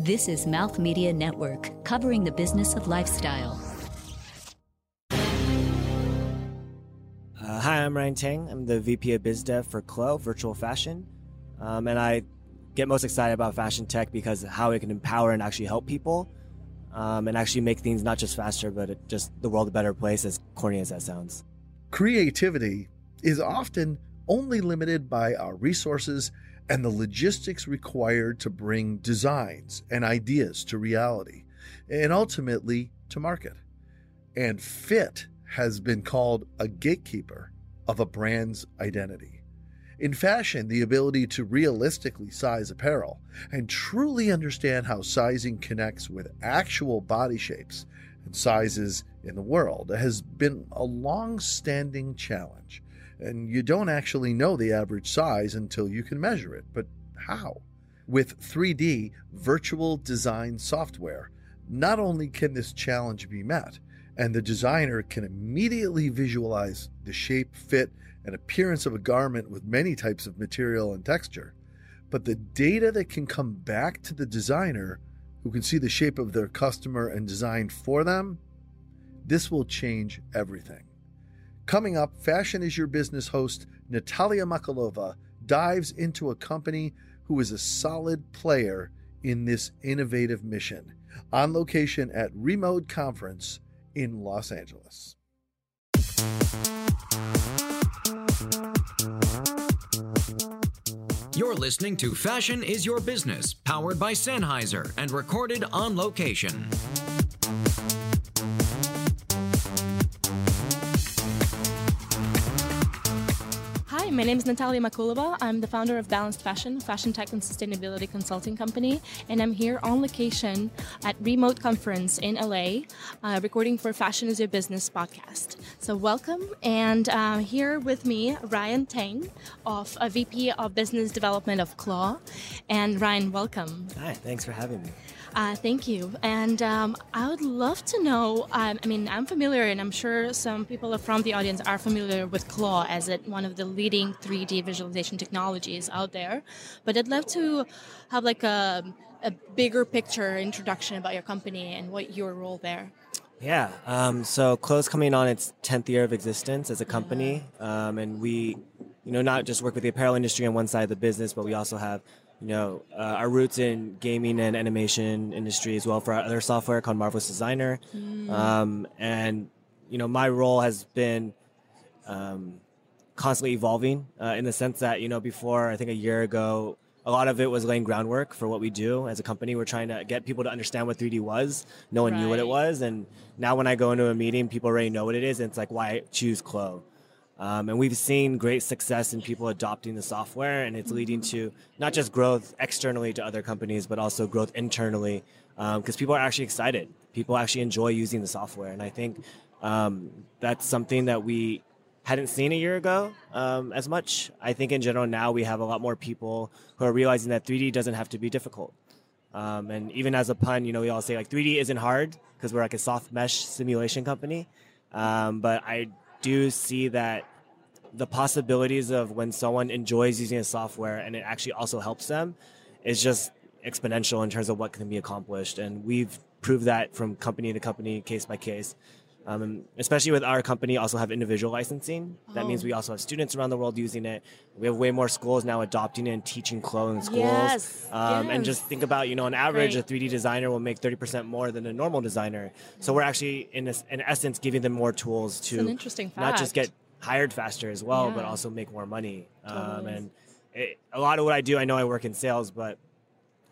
This is Mouth Media Network, covering the business of lifestyle. Uh, hi, I'm Ryan Teng. I'm the VP of Biz Dev for Clo Virtual Fashion. Um, and I get most excited about fashion tech because how it can empower and actually help people um, and actually make things not just faster, but it, just the world a better place, as corny as that sounds. Creativity is often only limited by our resources and the logistics required to bring designs and ideas to reality and ultimately to market. And fit has been called a gatekeeper of a brand's identity. In fashion, the ability to realistically size apparel and truly understand how sizing connects with actual body shapes and sizes in the world has been a long standing challenge. And you don't actually know the average size until you can measure it. But how? With 3D virtual design software, not only can this challenge be met, and the designer can immediately visualize the shape, fit, and appearance of a garment with many types of material and texture, but the data that can come back to the designer who can see the shape of their customer and design for them, this will change everything. Coming up, Fashion is Your Business host Nataliya Makulova dives into a company who is a solid player in this innovative mission on location at Remode Conference in Los Angeles. You're listening to Fashion is Your Business, powered by Sennheiser and recorded on location. My name is Nataliya Makulova. I'm the founder of Balanced Fashion, fashion tech and sustainability consulting company, and I'm here on location at Remode Conference in LA, uh, recording for Fashion is Your Business podcast. So, welcome, and uh, here with me, Ryan Teng, of a VP of Business Development of Clo, And Ryan, welcome. Hi, thanks for having me. Uh, thank you. And um, I would love to know. Um, I mean, I'm familiar, and I'm sure some people from the audience are familiar with Clo as it one of the leading 3D visualization technologies out there. But I'd love to have like a, a bigger picture introduction about your company and what your role there. Yeah, um, so Clo's coming on its 10th year of existence as a company, um, and we, you know, not just work with the apparel industry on one side of the business, but we also have you know, uh, our roots in gaming and animation industry as well for our other software called Marvelous Designer. Mm. Um, and, you know, my role has been um, constantly evolving uh, in the sense that, you know, before I think a year ago, a lot of it was laying groundwork for what we do as a company. We're trying to get people to understand what 3D was. No one right. knew what it was. And now when I go into a meeting, people already know what it is. And it's like, why choose Clo? Um, and we've seen great success in people adopting the software, and it's leading to not just growth externally to other companies, but also growth internally because um, people are actually excited. People actually enjoy using the software, and I think um, that's something that we hadn't seen a year ago um, as much. I think in general now we have a lot more people who are realizing that 3D doesn't have to be difficult. Um, and even as a pun, you know, we all say like 3D isn't hard because we're like a soft mesh simulation company. Um, but I do see that the possibilities of when someone enjoys using a software and it actually also helps them is just exponential in terms of what can be accomplished. And we've proved that from company to company, case by case. Um, especially with our company, also have individual licensing. That means we oh. also have students around the world using it. We have way more schools now adopting it and teaching clothes in schools. Yes, um, yes. And just think about, you know, on average, Great. a 3D designer will make 30% more than a normal designer. So we're actually, in, a, in essence, giving them more tools to not just get hired faster as well, Yeah. but also make more money. Um, and it, a lot of what I do, I know I work in sales, but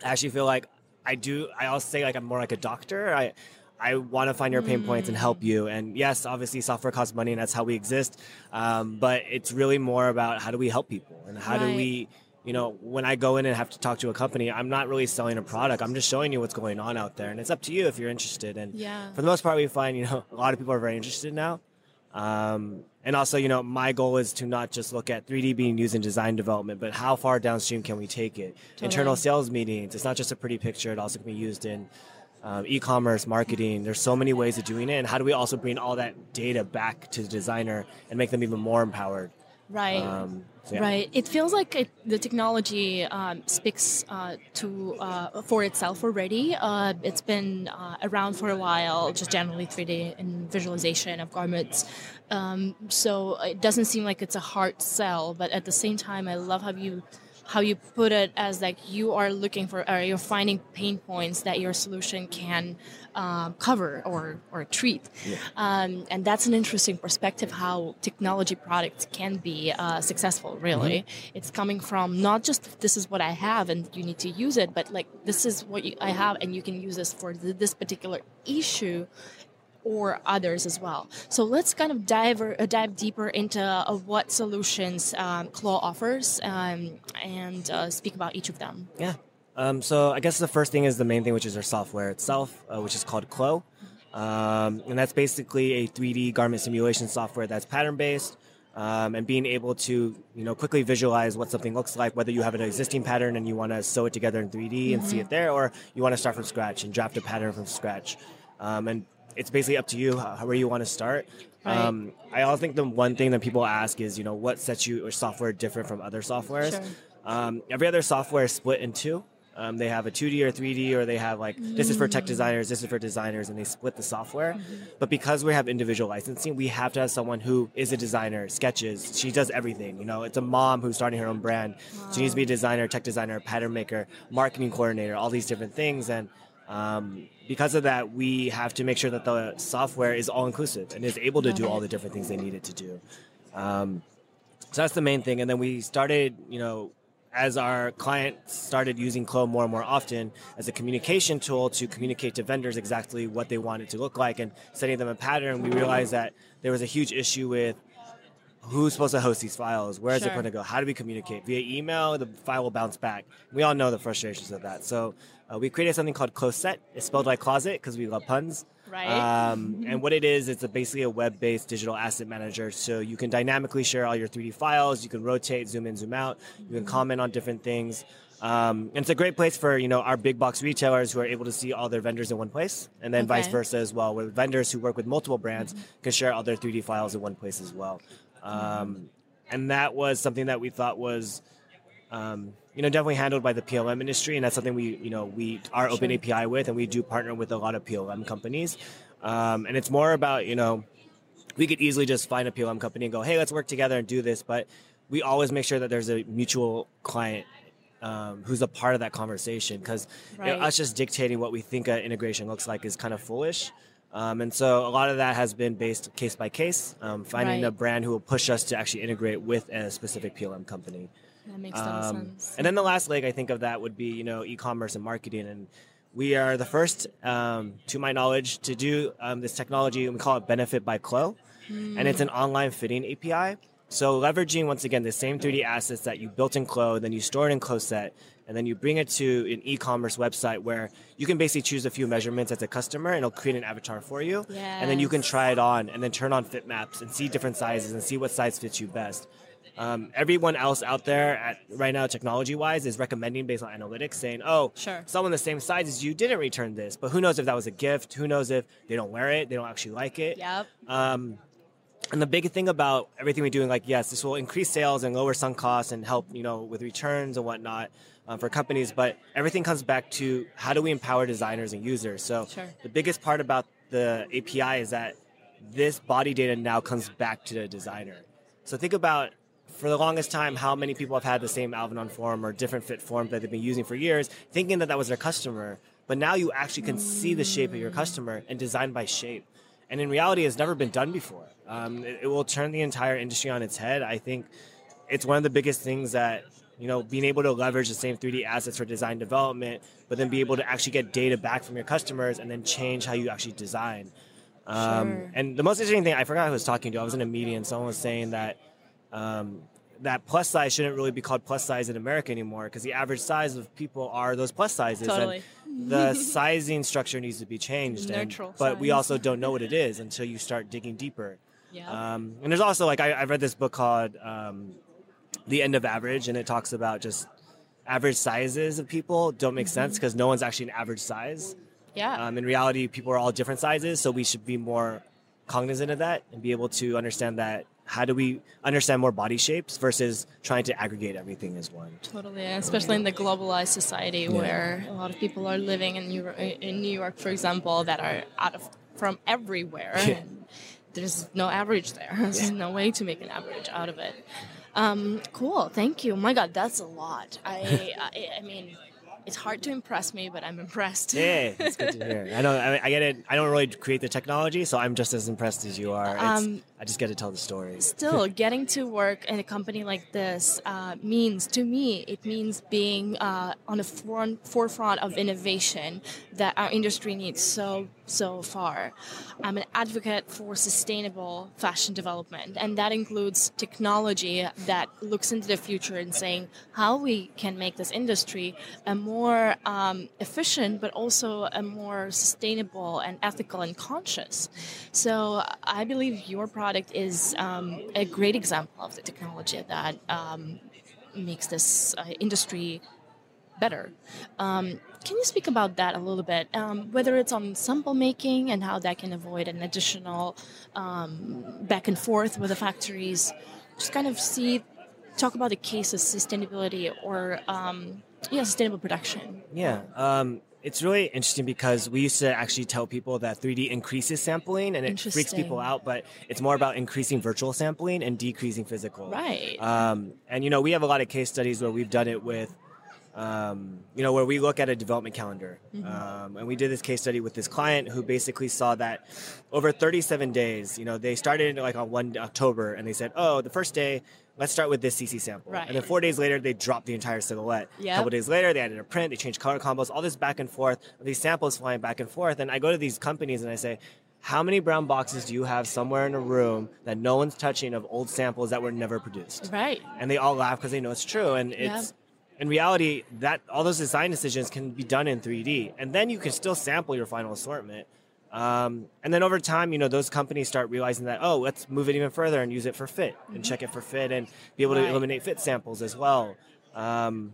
I actually feel like I do. I also say like I'm more like a doctor. I I want to find your pain points and help you. And yes, obviously, software costs money, and that's how we exist. Um, but it's really more about how do we help people and how do we. You know, when I go in and have to talk to a company, I'm not really selling a product. I'm just showing you what's going on out there, and it's up to you if you're interested. And Yeah. for the most part, we find you know a lot of people are very interested now. Um, and also, you know, my goal is to not just look at 3D being used in design development, but how far downstream can we take it? Internal sales meetings. It's not just a pretty picture. It also can be used in um, e-commerce, marketing. There's so many ways of doing it. And how do we also bring all that data back to the designer and make them even more empowered? Right. Um, so yeah. Right. It feels like it, the technology um, speaks uh, to uh, for itself already. Uh, it's been uh, around for a while, just generally 3D and visualization of garments. Um, so it doesn't seem like it's a hard sell, but at the same time, I love how you how you put it as like you are looking for or you're finding pain points that your solution can um, cover or or treat yeah. um, and that's an interesting perspective how technology products can be uh, successful really mm-hmm. it's coming from not just this is what i have and you need to use it but like this is what you, i have and you can use this for this particular issue or others as well. So let's kind of dive uh, dive deeper into uh, what solutions um, Clo offers um, and uh, speak about each of them. Yeah. Um, so I guess the first thing is the main thing, which is our software itself, uh, which is called Clo, um, and that's basically a 3D garment simulation software that's pattern based. Um, and being able to you know quickly visualize what something looks like, whether you have an existing pattern and you want to sew it together in 3D mm-hmm. and see it mm-hmm. there, or you want to start from scratch and draft a pattern from scratch. Um, and it's basically up to you how, where you want to start. Right. Um, I also think the one thing that people ask is, you know, what sets you or software different from other softwares? Sure. Um, every other software is split in two. Um, they have a 2D or 3D, or they have like this is for tech mm. designers, this is for designers, and they split the software. Mm-hmm. But because we have individual licensing, we have to have someone who is a designer, sketches. She does everything. You know, it's a mom who's starting her own brand. Wow. She needs to be a designer, tech designer, pattern maker, marketing coordinator, all these different things. And um, because of that, we have to make sure that the software is all inclusive and is able to do all the different things they need it to do. Um, so that's the main thing. And then we started, you know, as our clients started using Clo more and more often as a communication tool to communicate to vendors exactly what they wanted to look like and setting them a pattern, we realized that there was a huge issue with who's supposed to host these files? Where is sure. it going to go? How do we communicate? Via email, the file will bounce back. We all know the frustrations of that. So uh, we created something called CLO-SET. It's spelled like closet because we love puns. Right. Um, and what it is, it's a basically a web-based digital asset manager. So you can dynamically share all your 3D files. You can rotate, zoom in, zoom out. You can comment on different things. Um, and it's a great place for you know our big box retailers who are able to see all their vendors in one place, and then okay. vice versa as well, where vendors who work with multiple brands mm-hmm. can share all their 3D files in one place as well. Um, and that was something that we thought was um, you know, definitely handled by the PLM industry, and that's something we, you know, we are open sure. API with, and we do partner with a lot of PLM companies. Um, and it's more about, you know, we could easily just find a PLM company and go, hey, let's work together and do this, but we always make sure that there's a mutual client um, who's a part of that conversation because right. you know, us just dictating what we think an integration looks like is kind of foolish. Um, and so a lot of that has been based case by case, um, finding right. a brand who will push us to actually integrate with a specific PLM company. That makes um, sense. And then the last leg I think of that would be you know e-commerce and marketing, and we are the first, um, to my knowledge, to do um, this technology. We call it Benefit by Clo, mm. and it's an online fitting API. So leveraging once again the same 3D assets that you built in Clo, then you store it in CLO-SET, and then you bring it to an e-commerce website where you can basically choose a few measurements as a customer, and it'll create an avatar for you, yes. and then you can try it on, and then turn on fit maps and see different sizes and see what size fits you best. Um, everyone else out there at right now, technology wise, is recommending based on analytics, saying, "Oh, sure, someone the same size as you didn't return this." But who knows if that was a gift? Who knows if they don't wear it? They don't actually like it. Yep. Um, and the big thing about everything we're doing, like, yes, this will increase sales and lower sunk costs and help, you know, with returns and whatnot um, for companies. But everything comes back to how do we empower designers and users? So sure. the biggest part about the API is that this body data now comes back to the designer. So think about for the longest time how many people have had the same Alvedon form or different fit form that they've been using for years, thinking that that was their customer. But now you actually can see the shape of your customer and design by shape. And in reality, it's never been done before. Um, it, it will turn the entire industry on its head. I think it's one of the biggest things that you know, being able to leverage the same 3D assets for design development, but then be able to actually get data back from your customers and then change how you actually design. Um, sure. And the most interesting thing, I forgot who I was talking to. I was in a meeting and someone was saying that um, that plus size shouldn't really be called plus size in America anymore because the average size of people are those plus sizes. Totally. And the sizing structure needs to be changed. Neutral. And, but size. we also don't know what it is until you start digging deeper. Yeah. Um, and there's also like I, I read this book called um, The End of Average, and it talks about just average sizes of people don't make mm-hmm. sense because no one's actually an average size. Yeah. Um, in reality, people are all different sizes, so we should be more cognizant of that and be able to understand that how do we understand more body shapes versus trying to aggregate everything as one. Totally, especially in the globalized society where a lot of people are living in New, in New York, for example, that are out of from everywhere. Yeah. And there's no average there. There's no way to make an average out of it. Um, cool, thank you. my God, that's a lot. I, I, I mean, it's hard to impress me, but I'm impressed. Yeah, it's good to hear. I know. I, mean, I get it. I don't really create the technology, so I'm just as impressed as you are. It's, Um, I just get to tell the story. Still, getting to work in a company like this uh, means, to me, it means being uh, on the front, forefront of innovation that our industry needs so, so far. I'm an advocate for sustainable fashion development, and that includes technology that looks into the future and saying how we can make this industry a more um, efficient, but also a more sustainable and ethical and conscious. So I believe your product is um, a great example of the technology that um, makes this uh, industry better. Um, can you speak about that a little bit? Um, whether it's on sample making and how that can avoid an additional um, back and forth with the factories, just kind of see, talk about the case of sustainability or um, yeah, sustainable production. Yeah. Um, it's really interesting because we used to actually tell people that 3D increases sampling and it freaks people out, but it's more about increasing virtual sampling and decreasing physical. Right. Um, and you know, we have a lot of case studies where we've done it with, um, you know, where we look at a development calendar. Um, and we did this case study with this client who basically saw that over 37 days, you know, they started like on 1 October and they said, oh, the first day, let's start with this CC sample. Right. And then four days later, they dropped the entire silhouette. A couple days later, they added a print, they changed color combos, all this back and forth, these samples flying back and forth. And I go to these companies and I say, how many brown boxes do you have somewhere in a room that no one's touching of old samples that were never produced? right. and they all laugh because they know it's true. And it's in reality that all those design decisions can be done in 3D, and then you can still sample your final assortment. Um, and then over time, you know, those companies start realizing that oh, let's move it even further and use it for fit and check it for fit and be able to eliminate fit samples as well. Um,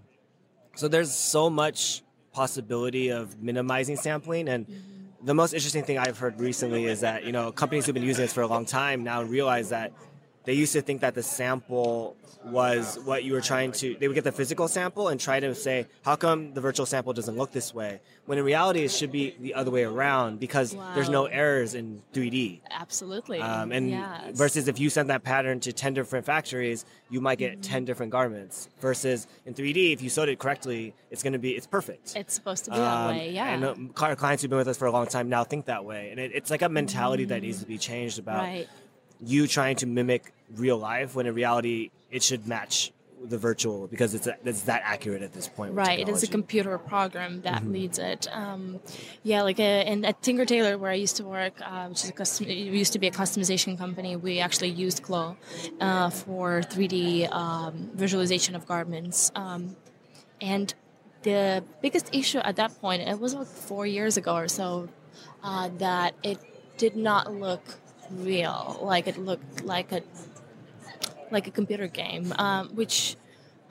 so there's so much possibility of minimizing sampling and. The most interesting thing I've heard recently is that you know companies who've been using this for a long time now realize that they used to think that the sample was what you were trying to they would get the physical sample and try to say how come the virtual sample doesn't look this way when in reality it should be the other way around because there's no errors in 3d Absolutely. um, and it's- versus if you send that pattern to 10 different factories you might get 10 different garments versus in 3d if you sewed it correctly it's going to be it's perfect it's supposed to be that um, way. Yeah. and our clients who've been with us for a long time now think that way and it, it's like a mentality that needs to be changed about right. You trying to mimic real life when in reality it should match the virtual because it's it's that accurate at this point. Right, it is a computer program that Mm-hmm. leads it. Um, yeah, like uh and at Tinker Tailor, where I used to work, uh, which is a custom, it used to be a customization company. We actually used Clo uh, for 3D um, visualization of garments, um, and the biggest issue at that point, it was like four years ago or so, uh, that it did not look real. Like it looked like a like a computer game, um, which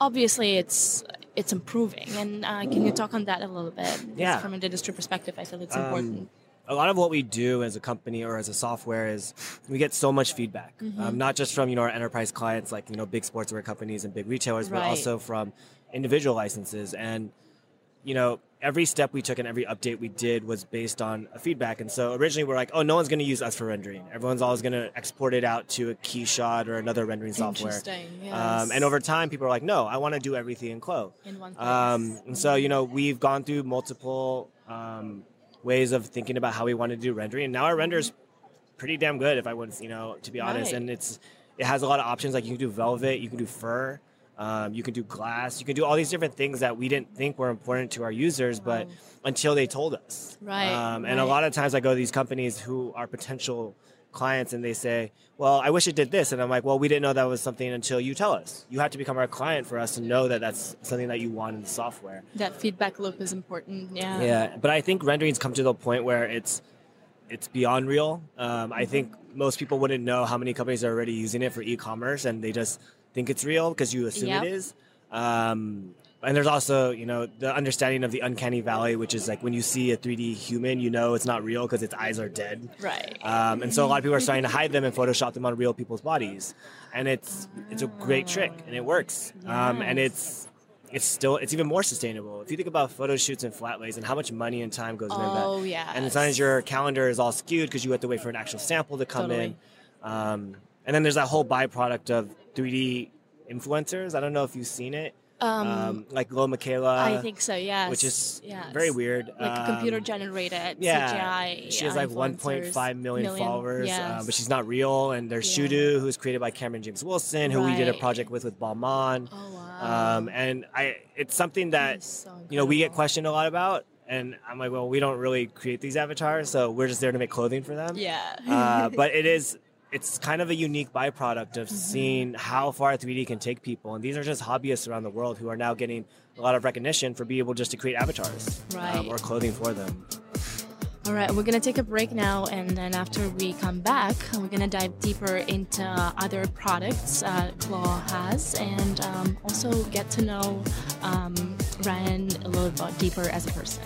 obviously it's it's improving. And uh, can you talk on that a little bit? Yeah. From an industry perspective, I feel it's Um, important. a lot of what we do as a company or as a software is we get so much feedback, Mm-hmm. um, not just from you know our enterprise clients like you know big sportswear companies and big retailers, but also from individual licenses. And you know every step we took and every update we did was based on a feedback. And so originally we're like, oh, no one's going to use us for rendering. Everyone's always going to export it out to a Keyshot or another rendering software. Interesting, Um, and over time, people are like, no, I want to do everything in Clo. In one place. Um, and so, you know, we've gone through multiple um, ways of thinking about how we want to do rendering. And now our render is pretty damn good, if I would, you know, to be honest. Right. And it's it has a lot of options. Like you can do velvet, you can do fur, um, you can do glass, you can do all these different things that we didn't think were important to our users, but until they told us. Right, Um, and a lot of times I go to these companies who are potential clients and they say, well, I wish it did this. And I'm like, well, we didn't know that was something until you tell us. You have to become our client for us to know that that's something that you want in the software. that feedback loop is important. Yeah. Yeah, but I think rendering's come to the point where it's it's beyond real. Um, I think most people wouldn't know how many companies are already using it for e-commerce, and they just think it's real because you assume Yep. it is. Um, and there's also you know the understanding of the uncanny valley, which is like when you see a 3D human, you know it's not real because its eyes are dead. Right. Um, and so a lot of people are starting to hide them and Photoshop them on real people's bodies, and it's it's a great trick and it works. Um, and it's it's still it's even more sustainable if you think about photo shoots and flat lays and how much money and time goes into that. Oh, yes. And sometimes your calendar is all skewed because you have to wait for an actual sample to come Totally. in. Um, and then there's that whole byproduct of 3D influencers. I don't know if you've seen it. Um, like Lil Miquela. I think so. Yes. which is yes. very weird. Like Um, computer generated yeah, CGI. she has like 1.5 million, followers, uh, yes. but she's not real. And there's Yeah. Shudu, who's created by Cameron James Wilson, who we did a project with with Balmain. Oh wow. Um, and I, it's something that so you know we get questioned a lot about, and I'm like, well, we don't really create these avatars, so we're just there to make clothing for them. yeah. uh, but it is. It's kind of a unique byproduct Mm-hmm. of seeing how far 3D can take people, and these are just hobbyists around the world who are now getting a lot of recognition for being able just to create avatars um, or clothing for them. All right, we're gonna take a break now, and then after we come back, we're gonna dive deeper into other products uh, Clo has, and um, also get to know um, Ryan a little bit deeper as a person.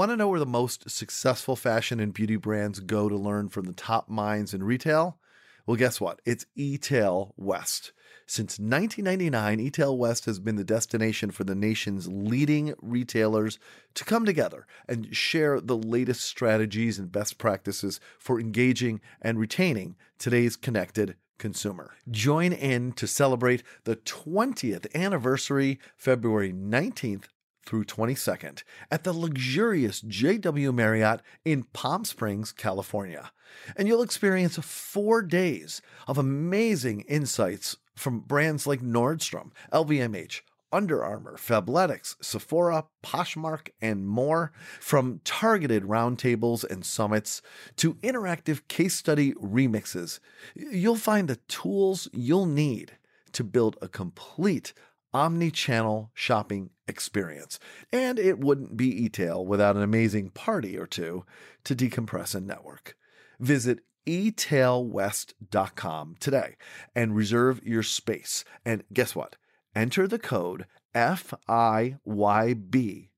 Want to know where the most successful fashion and beauty brands go to learn from the top minds in retail? Well, guess what? It's eTail West. Since 1999, eTail West has been the destination for the nation's leading retailers to come together and share the latest strategies and best practices for engaging and retaining today's connected consumer. Join in to celebrate the 20th anniversary, February 19th through 22nd at the luxurious JW Marriott in Palm Springs, California. And you'll experience four days of amazing insights from brands like Nordstrom, LVMH, Under Armour, Fabletics, Sephora, Poshmark, and more. From targeted roundtables and summits to interactive case study remixes, you'll find the tools you'll need to build a complete omni-channel shopping experience. And it wouldn't be e-tail without an amazing party or two to decompress and network. Visit etailwest.com today and reserve your space. And guess what? Enter the code FIYB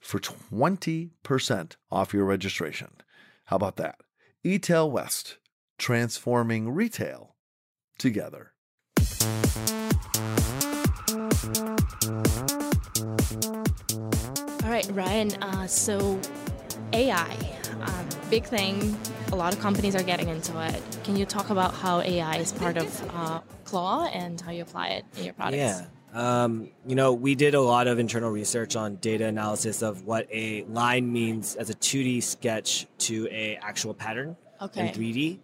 for 20% off your registration. How about that? eTail West, transforming retail together. All right, Ryan. Uh, so AI, um, big thing. A lot of companies are getting into it. Can you talk about how AI is part of uh, Clo and how you apply it in your products? Yeah. Um, you know, we did a lot of internal research on data analysis of what a line means as a 2D sketch to a actual pattern Okay. in 3D.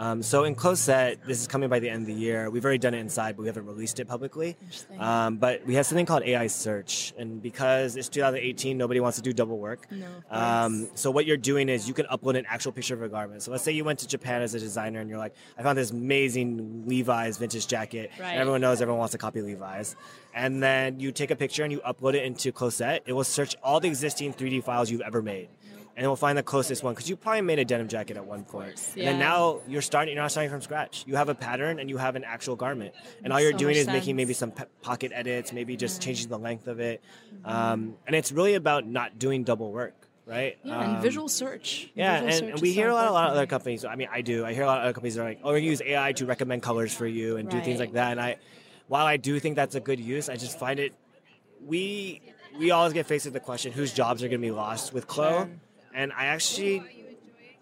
Um, so in CLO-SET, this is coming by the end of the year. We've already done it inside, but we haven't released it publicly. Um, but we have something called AI search, and because it's 2018, nobody wants to do double work. No, Um, so what you're doing is you can upload an actual picture of a garment. So let's say you went to Japan as a designer, and you're like, I found this amazing Levi's vintage jacket. Right. everyone knows everyone wants to copy Levi's. And then you take a picture and you upload it into CLO-SET. It will search all the existing 3D files you've ever made. And we'll find the closest one because you probably made a denim jacket at one point. And then yeah. now you're starting. You're not starting from scratch. You have a pattern and you have an actual garment. And all you're so doing is making maybe some pe- pocket edits, maybe just changing the length of it. Um, and it's really about not doing double work, right? Yeah, and Um, visual search. yeah, Visual and, search and we hear a lot, a lot of other companies. I mean, I do. I hear a lot of other companies that are like, "Oh, we use AI to recommend colors for you and do things like that." And I, while I do think that's a good use, I just find it. We we always get faced with the question, whose jobs are going to be lost with Clo, Sure. And I actually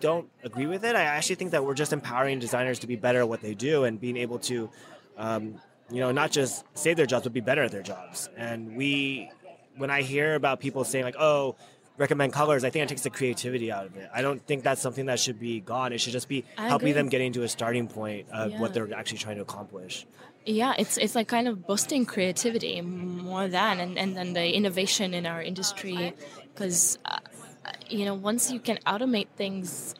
don't agree with it. I actually think that we're just empowering designers to be better at what they do and being able to, um, you know, not just save their jobs, but be better at their jobs. And we, when I hear about people saying like, "Oh," recommend colors i think it takes the creativity out of it i don't think that's something that should be gone it should just be I helping agree. them getting to a starting point of Yeah. what they're actually trying to accomplish Yeah, it's it's like kind of boosting creativity more than and, and then the innovation in our industry because uh, you know once you can automate things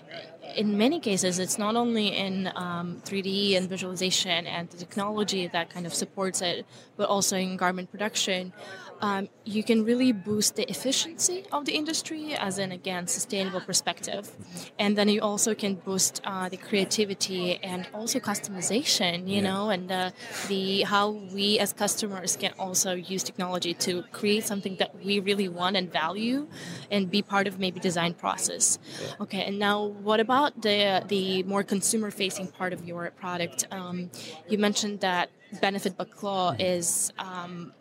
in many cases, it's not only in um, 3D and visualization and the technology that kind of supports it, but also in garment production um, you can really boost the efficiency of the industry as an again sustainable perspective. And then you also can boost uh, the creativity and also customization you yeah. know and uh, the how we as customers can also use technology to create something that we really want and value and be part of maybe design process. Okay and now what about the the more consumer facing part of your product um, you mentioned that benefit but Clo is um,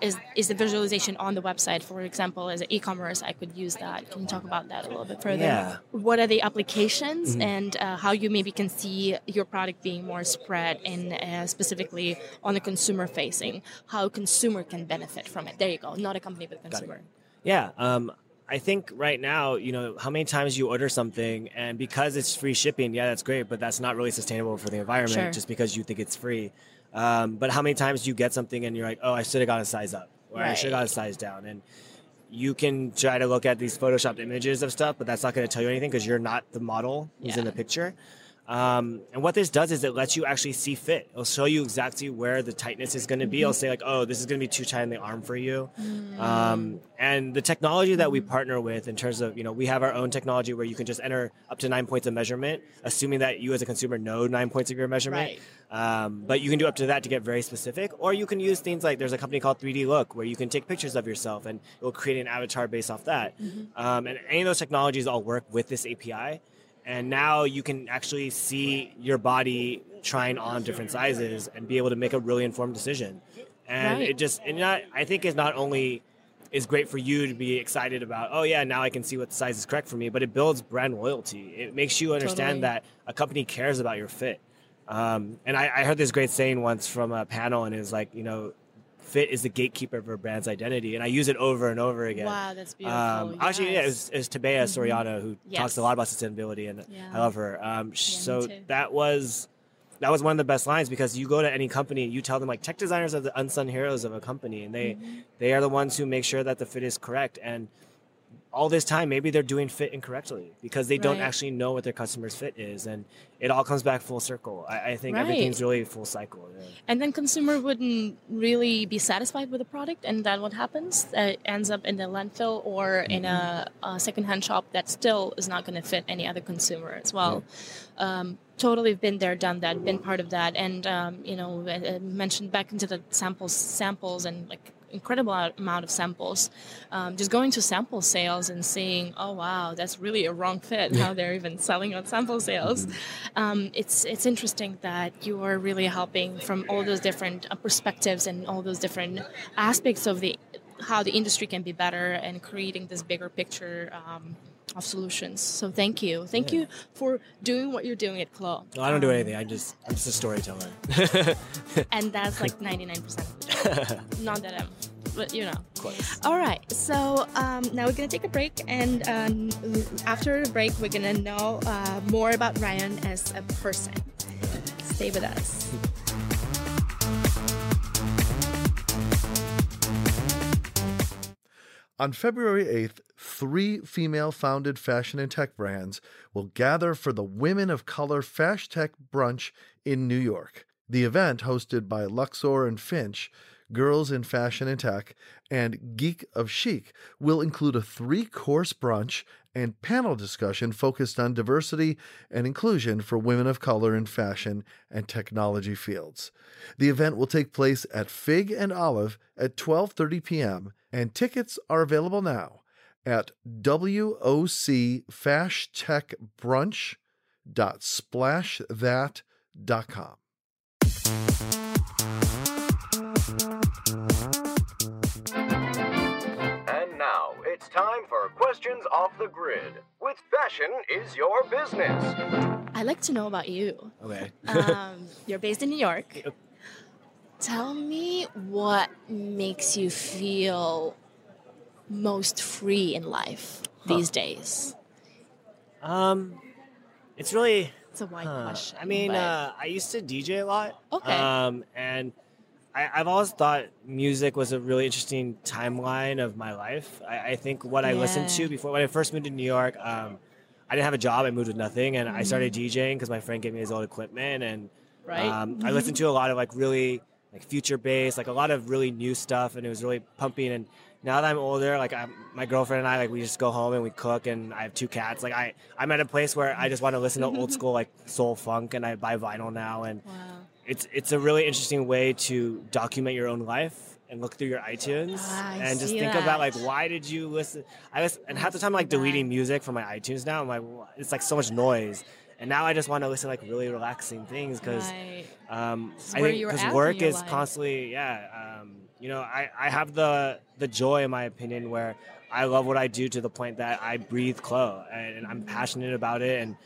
is is the visualization on the website. For example as an e-commerce i could use that. Can you talk about that a little bit further? Yeah. what are the applications mm-hmm. and uh, how you maybe can see your product being more spread and uh, specifically on the consumer facing how consumer can benefit from it? There you go. Not a company but consumer. Yeah um, I think right now, you know, how many times you order something and because it's free shipping, yeah, that's great, but that's not really sustainable for the environment sure. just because you think it's free. Um, but how many times do you get something and you're like, oh, I should have got a size up or right. I should have got a size down? And you can try to look at these photoshopped images of stuff, but that's not going to tell you anything because you're not the model who's yeah. in the picture. Um, and what this does is it lets you actually see fit. It'll show you exactly where the tightness is going to be. Mm-hmm. It'll say like, oh, this is going to be too tight in the arm for you. Mm. Um, and the technology that we mm-hmm. partner with in terms of, you know, we have our own technology where you can just enter up to nine points of measurement, assuming that you as a consumer know nine points of your measurement. Right. Um, but you can do up to that to get very specific, or you can use things like there's a company called 3D Look where you can take pictures of yourself and it will create an avatar based off that. Mm-hmm. Um, and any of those technologies all work with this API and now you can actually see your body trying on different sizes and be able to make a really informed decision and right. it just and not i think it's not only is great for you to be excited about oh yeah now i can see what size is correct for me but it builds brand loyalty it makes you understand totally. that a company cares about your fit um, and I, I heard this great saying once from a panel and it was like you know fit is the gatekeeper of a brand's identity, and I use it over and over again. Wow, that's beautiful. Um, yes. Actually, yeah, it was, it Tabea mm-hmm. Soriano who yes. talks a lot about sustainability, and yeah. I love her. Um, yeah, so that was that was one of the best lines because you go to any company, you tell them like tech designers are the unsung heroes of a company, and they mm-hmm. they are the ones who make sure that the fit is correct and all this time maybe they're doing fit incorrectly because they don't actually know what their customer's fit is and it all comes back full circle i, I think right. everything's really full cycle yeah. and then consumer wouldn't really be satisfied with the product and then what happens it ends up in the landfill or in a, a secondhand shop that still is not going to fit any other consumer as well yeah. um, totally been there done that been part of that and um, you know mentioned back into the samples samples and like incredible amount of samples. Um, just going to sample sales and seeing, oh wow, that's really a wrong fit. How they're even selling on sample sales. Mm-hmm. Um, it's it's interesting that you are really helping from all those different uh, perspectives and all those different aspects of the how the industry can be better and creating this bigger picture. Um, of solutions. So thank you, thank yeah. you for doing what you're doing at Clo. No, I don't um, do anything. I just I'm just a storyteller. and that's like 99 percent. Not that I'm, but you know. Of course. All right. So um, now we're gonna take a break, and um, after the break, we're gonna know uh, more about Ryan as a person. Stay with us. On February 8th, three female founded fashion and tech brands will gather for the Women of Color Fash Tech Brunch in New York. The event, hosted by Luxor and Finch, Girls in Fashion and Tech, and Geek of Chic, will include a three course brunch and panel discussion focused on diversity and inclusion for women of color in fashion and technology fields. The event will take place at Fig and Olive at 12:30 p.m and tickets are available now at wocfashtechbrunch.splashthat.com. And now it's time for questions off the grid. With fashion is your business. I'd like to know about you. Okay. um, you're based in New York. Tell me what makes you feel most free in life huh. these days. Um, it's really. It's a wide huh. question. I mean, uh, I used to DJ a lot. Okay. Um, and I, have always thought music was a really interesting timeline of my life. I, I think what I listened to before when I first moved to New York. Um, I didn't have a job. I moved with nothing, and I started DJing because my friend gave me his old equipment, and Right. um, I listened to a lot of like really like future bass, like a lot of really new stuff, and it was really pumping. And now that I'm older, like I'm, my girlfriend and I, like we just go home and we cook, and I have two cats. Like I, I'm at a place where I just want to listen to old school like soul funk, and I buy vinyl now, and Wow. It's it's a really interesting way to document your own life and look through your iTunes Ah, and just think that. about like why did you listen? I listen, and half the time I'm like deleting music from my iTunes now. I'm like "Wha- it's like so much noise, and now I just want to listen to like really relaxing things because Right. um, I think because work is life. constantly yeah. Um, you know I, I have the the joy in my opinion where I love what I do to the point that I breathe Clo and, and I'm Mm-hmm. passionate about it and.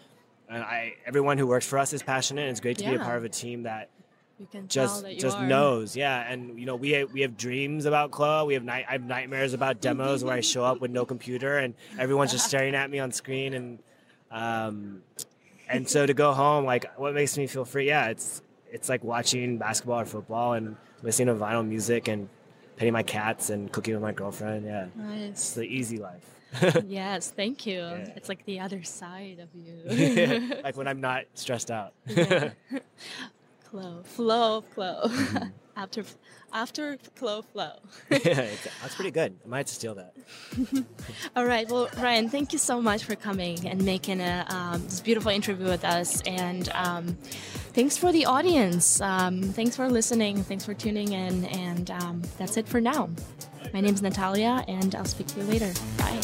And I, everyone who works for us is passionate. and It's great to be a part of a team that You can tell just that you just are. knows. Yeah and you know we have, we have dreams about Clo we have night I have nightmares about demos where I show up with no computer and everyone's just staring at me on screen and um and so to go home like what makes me feel free yeah it's it's like watching basketball or football and listening to vinyl music and petting my cats and cooking with my girlfriend yeah. It's the easy life yes, thank you. Yeah. It's like the other side of you. like when I'm not stressed out Yeah. Flow, flow, flow. Mm-hmm. after, after flow, flow. It's- that's pretty good I might have to steal that All right. Well, Ryan, thank you so much for coming and making a, um, this beautiful interview with us. And um, thanks for the audience. Um, thanks for listening. Thanks for tuning in. And um, that's it for now. My name is Nataliya, and I'll speak to you later. Bye.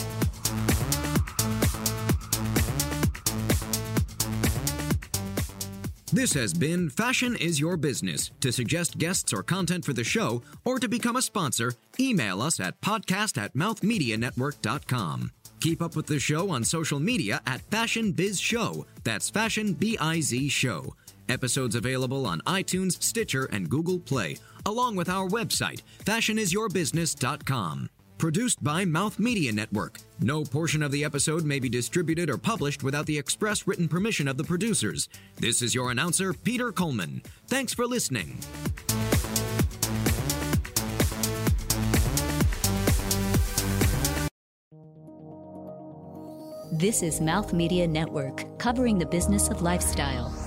This has been Fashion is Your Business. To suggest guests or content for the show, or to become a sponsor, email us at podcast at mouthmedianetwork.com. Keep up with the show on social media at Fashion Biz Show. That's Fashion B I Z Show. Episodes available on iTunes, Stitcher, and Google Play, along with our website, fashionisyourbusiness.com. Produced by Mouth Media Network. No portion of the episode may be distributed or published without the express written permission of the producers. This is your announcer, Peter Coleman. Thanks for listening. This is Mouth Media Network, covering the business of lifestyle.